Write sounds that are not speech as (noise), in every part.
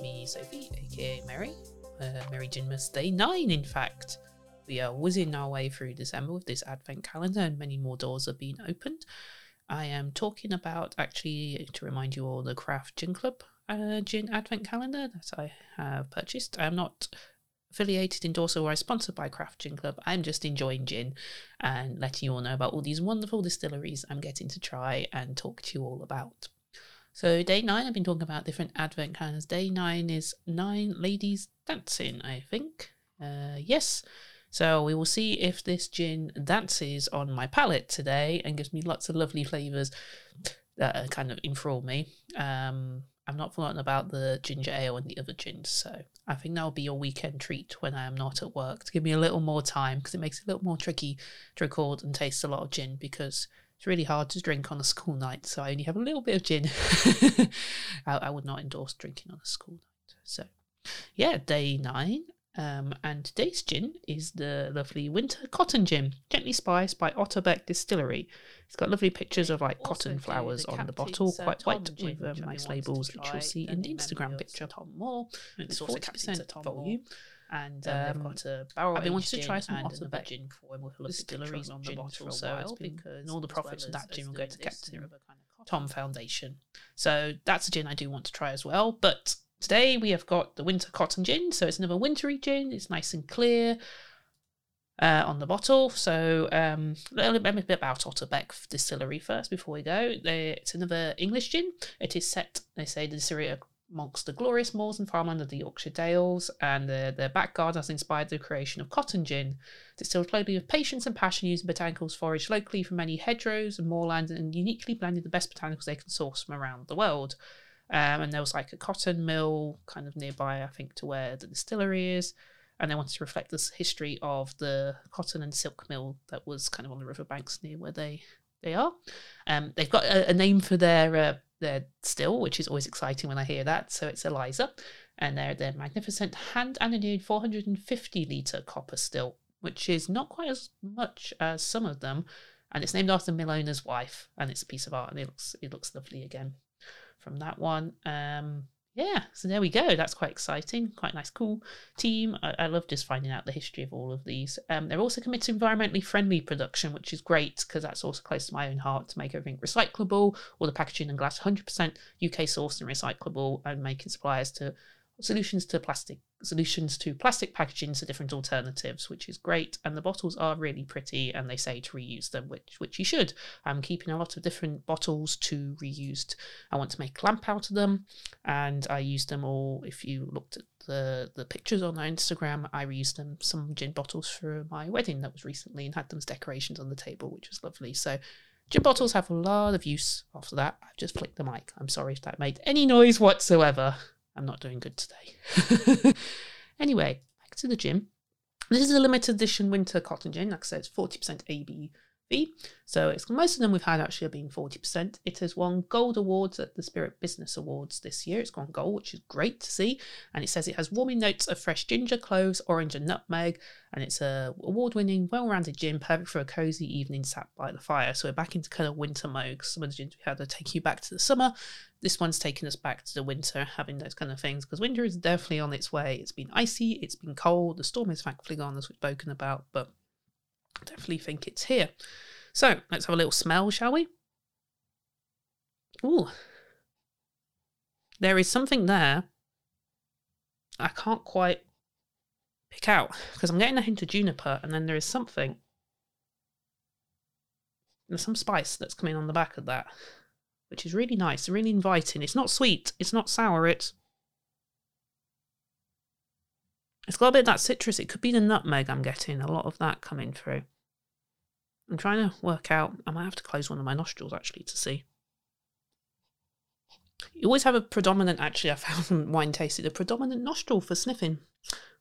me, Sophie, aka Mary. Uh, Merry Ginmas Day 9, in fact. We are whizzing our way through December with this advent calendar, and many more doors have been opened. I am talking about, actually, to remind you all, the Craft Gin Club uh, gin advent calendar that I have purchased. I'm not affiliated, endorsed, or I sponsored by Craft Gin Club. I'm just enjoying gin and letting you all know about all these wonderful distilleries I'm getting to try and talk to you all about. So, day nine, I've been talking about different advent calendars. Day nine is nine ladies dancing, I think. Uh, yes. So, we will see if this gin dances on my palate today and gives me lots of lovely flavours that kind of enthrall me. Um, I've not forgotten about the ginger ale and the other gins, so I think that'll be your weekend treat when I am not at work to give me a little more time because it makes it a little more tricky to record and taste a lot of gin because it's really hard to drink on a school night. So I only have a little bit of gin. (laughs) I, I would not endorse drinking on a school night. So yeah, day nine, um, and today's gin is the lovely Winter Cotton Gin, gently spiced by Otterbeck Distillery. It's got lovely pictures of like cotton flowers on the bottle, quite white, with um, nice labels, which you'll see in the Instagram picture. Tom Moore. It's forty percent volume. And um, they've got a barrel I've been wanting to try some Otterbeck gin for him with the distilleries on the bottle, so it's because all the profits of that gin will go to Captain Tom Foundation. So that's a gin I do want to try as well, but Today we have got the winter cotton gin, so it's another wintry gin. It's nice and clear uh, on the bottle. So um, a little bit about Otterbeck Distillery first before we go. They, it's another English gin. It is set, they say, the distillery amongst the glorious moors and farmland of the Yorkshire Dales, and the, their back garden has inspired the creation of cotton gin, distilled locally with patience and passion using botanicals foraged locally from many hedgerows and moorland and uniquely blended the best botanicals they can source from around the world. Um, and there was like a cotton mill kind of nearby, I think, to where the distillery is. And they wanted to reflect this history of the cotton and silk mill that was kind of on the riverbanks near where they they are. Um, they've got a, a name for their uh, their still, which is always exciting when I hear that. So it's Eliza, and they're their magnificent hand annealed 450 liter copper still, which is not quite as much as some of them. And it's named after mill owner's wife, and it's a piece of art, and it looks it looks lovely again from that one. Um, yeah, so there we go. That's quite exciting. Quite nice, cool team. I, I love just finding out the history of all of these. Um, they're also committed to environmentally friendly production, which is great because that's also close to my own heart to make everything recyclable. All the packaging and glass 100% UK sourced and recyclable, and making suppliers to solutions to plastic solutions to plastic packaging to different alternatives, which is great. And the bottles are really pretty, and they say to reuse them, which which you should. I'm keeping a lot of different bottles to reused. I want to make a lamp out of them, and I use them all. If you looked at the the pictures on Instagram, I reused them some gin bottles for my wedding that was recently, and had them as decorations on the table, which was lovely. So. Gin bottles have a lot of use after that. I've just flicked the mic. I'm sorry if that made any noise whatsoever. I'm not doing good today. (laughs) anyway, back to the gym. This is a limited edition winter cotton gin. Like I said, it's 40% ABV. So it's most of them we've had actually have been 40%. It has won gold awards at the Spirit Business Awards this year. It's gone gold, which is great to see. And it says it has warming notes of fresh ginger, cloves, orange, and nutmeg. And it's a award-winning, well-rounded gin, perfect for a cozy evening sat by the fire. So we're back into kind of winter mode. Some of the gins we had to take you back to the summer. This one's taken us back to the winter, having those kind of things because winter is definitely on its way. It's been icy, it's been cold, the storm is thankfully gone, as we've spoken about, but definitely think it's here. So let's have a little smell, shall we? Ooh. There is something there I can't quite pick out because I'm getting a hint of juniper and then there is something. There's some spice that's coming on the back of that, which is really nice really inviting. It's not sweet, it's not sour, it's. It's got a bit of that citrus. It could be the nutmeg I'm getting, a lot of that coming through. I'm trying to work out. I might have to close one of my nostrils actually to see. You always have a predominant, actually, I found (laughs) wine tasting, a predominant nostril for sniffing,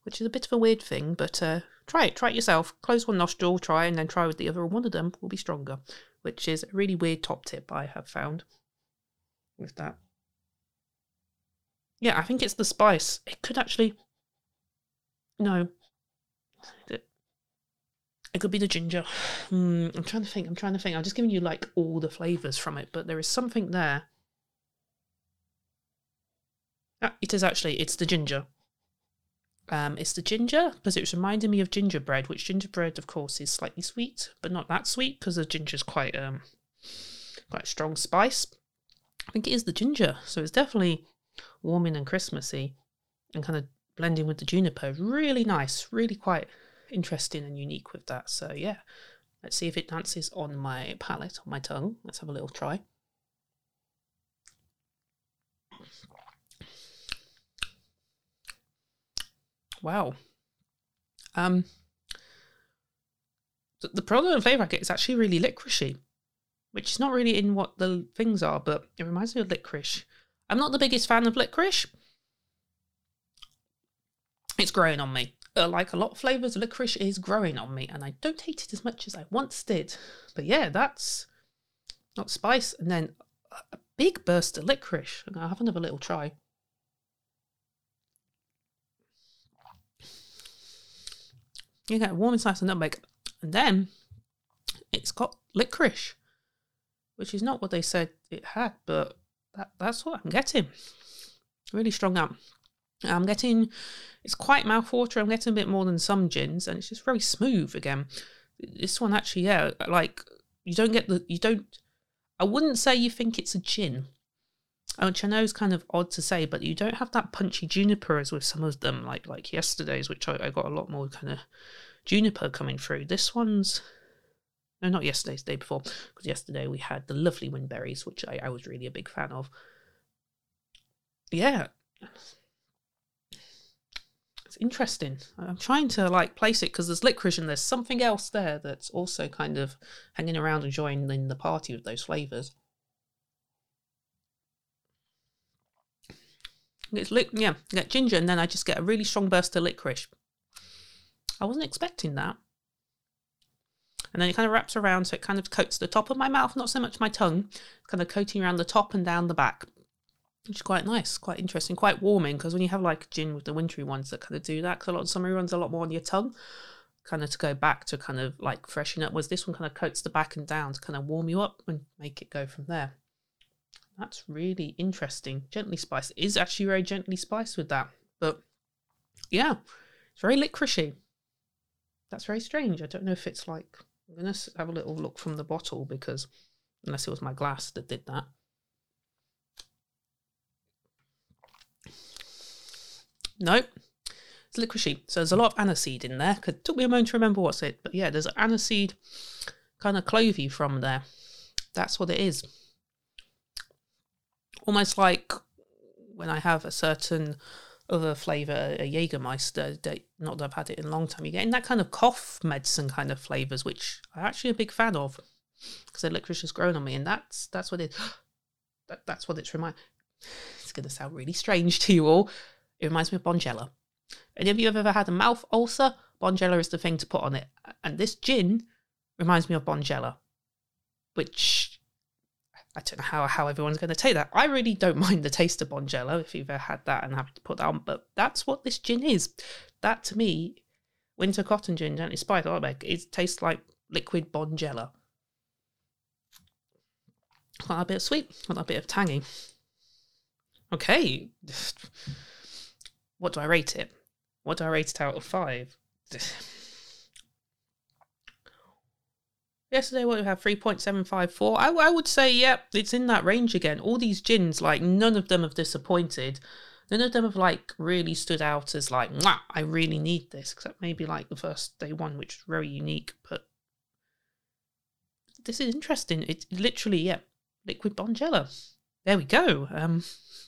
which is a bit of a weird thing, but uh, try it. Try it yourself. Close one nostril, try, and then try with the other, and one of them will be stronger, which is a really weird top tip I have found with that. Yeah, I think it's the spice. It could actually. No. It could be the ginger. Mm, I'm trying to think. I'm trying to think. I'm just giving you like all the flavors from it, but there is something there. Ah, It is actually, it's the ginger. Um, it's the ginger because it was reminding me of gingerbread, which gingerbread, of course, is slightly sweet, but not that sweet because the ginger is quite um quite a strong spice. I think it is the ginger, so it's definitely warming and Christmassy, and kind of blending with the juniper. Really nice, really quite interesting and unique with that. So yeah, let's see if it dances on my palate, on my tongue. Let's have a little try. Wow. Um, the, the predominant flavour I get is actually really licoricey, which is not really in what the things are, but it reminds me of licorice. I'm not the biggest fan of licorice. It's growing on me. Uh, like a lot of flavours, licorice is growing on me, and I don't hate it as much as I once did. But yeah, that's not spice, and then a- big burst of licorice. I'll have another little try. You get a warm and slice of nutmeg, and then it's got licorice, which is not what they said it had, but that, that's what I'm getting. Really strong up. I'm getting, it's quite mouthwater. I'm getting a bit more than some gins, and it's just very smooth again. This one actually, yeah, like you don't get the, you don't, I wouldn't say you think it's a gin, which I know is kind of odd to say, but you don't have that punchy juniper as with some of them, like like yesterday's, which I, I got a lot more kind of juniper coming through. This one's no, not yesterday's, day before, because yesterday we had the lovely windberries, which I, I was really a big fan of. Yeah, it's interesting. I'm trying to like place it because there's licorice and there's something else there that's also kind of hanging around and joining the party with those flavors. It's lic- yeah, get ginger, and then I just get a really strong burst of licorice. I wasn't expecting that. And then it kind of wraps around, so it kind of coats the top of my mouth, not so much my tongue, kind of coating around the top and down the back, which is quite nice, quite interesting, quite warming. Because when you have like gin with the wintry ones that kind of do that, because a lot of summery ones are a lot more on your tongue, kind of to go back to kind of like freshen up. Was this one kind of coats the back and down to kind of warm you up and make it go from there. That's really interesting. Gently spiced. Is actually very gently spiced with that. But yeah, it's very licoricey. That's very strange. I don't know if it's like. I'm to have a little look from the bottle because, unless it was my glass that did that. Nope. It's licoricey. So there's a lot of aniseed in there. It took me a moment to remember what's it. But yeah, there's aniseed kind of clovey from there. That's what it is almost like when I have a certain other flavour, a Jägermeister, they, not that I've had it in a long time, you're getting that kind of cough medicine kind of flavours, which I'm actually a big fan of because the licorice has grown on me, and that's that's what it (gasps) that, that's what it's remind. It's going to sound really strange to you all. It reminds me of Bonjela. Any of you have ever had a mouth ulcer? Bonjela is the thing to put on it, and this gin reminds me of Bonjela, which I don't know how, how everyone's going to take that. I really don't (laughs) mind the taste of Bonjela if you've ever had that and have to put that on, but that's what this gin is. That to me, winter cotton gin, gently spiced, oh, like, it tastes like liquid Bonjela. Got a bit of sweet, got a bit of tangy. Okay, what do I rate it? What do I rate it out of five? (sighs) Yesterday, what we had three point seven five four. I, I would say, yep, it's in that range again. All these gins, like none of them have disappointed. None of them have like really stood out as like, I really need this. Except maybe like the first day one, which is very unique. But this is interesting. It's literally, yeah, liquid Bonjela. There we go. Um,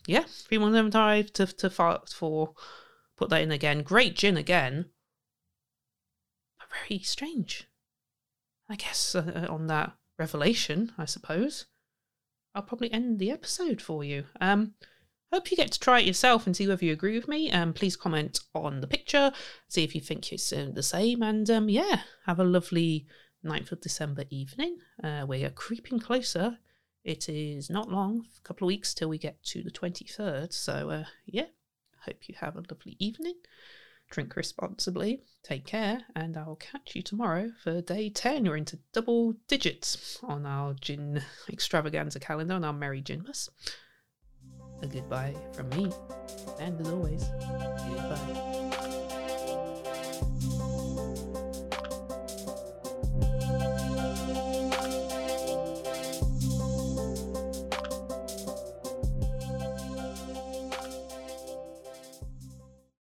yeah, three one seven five to to five for put that in again. Great gin again. But very strange. I guess uh, on that revelation, I suppose, I'll probably end the episode for you. Um, hope you get to try it yourself and see whether you agree with me. Um, please comment on the picture, see if you think it's uh, the same, and um, yeah, have a lovely 9th of December evening. Uh, we are creeping closer. It is not long, a couple of weeks till we get to the 23rd. So, uh, yeah, hope you have a lovely evening. Drink responsibly, take care, and I'll catch you tomorrow for day 10. You're into double digits on our gin extravaganza calendar on our Merry Ginmas. a goodbye from me. And as always, goodbye.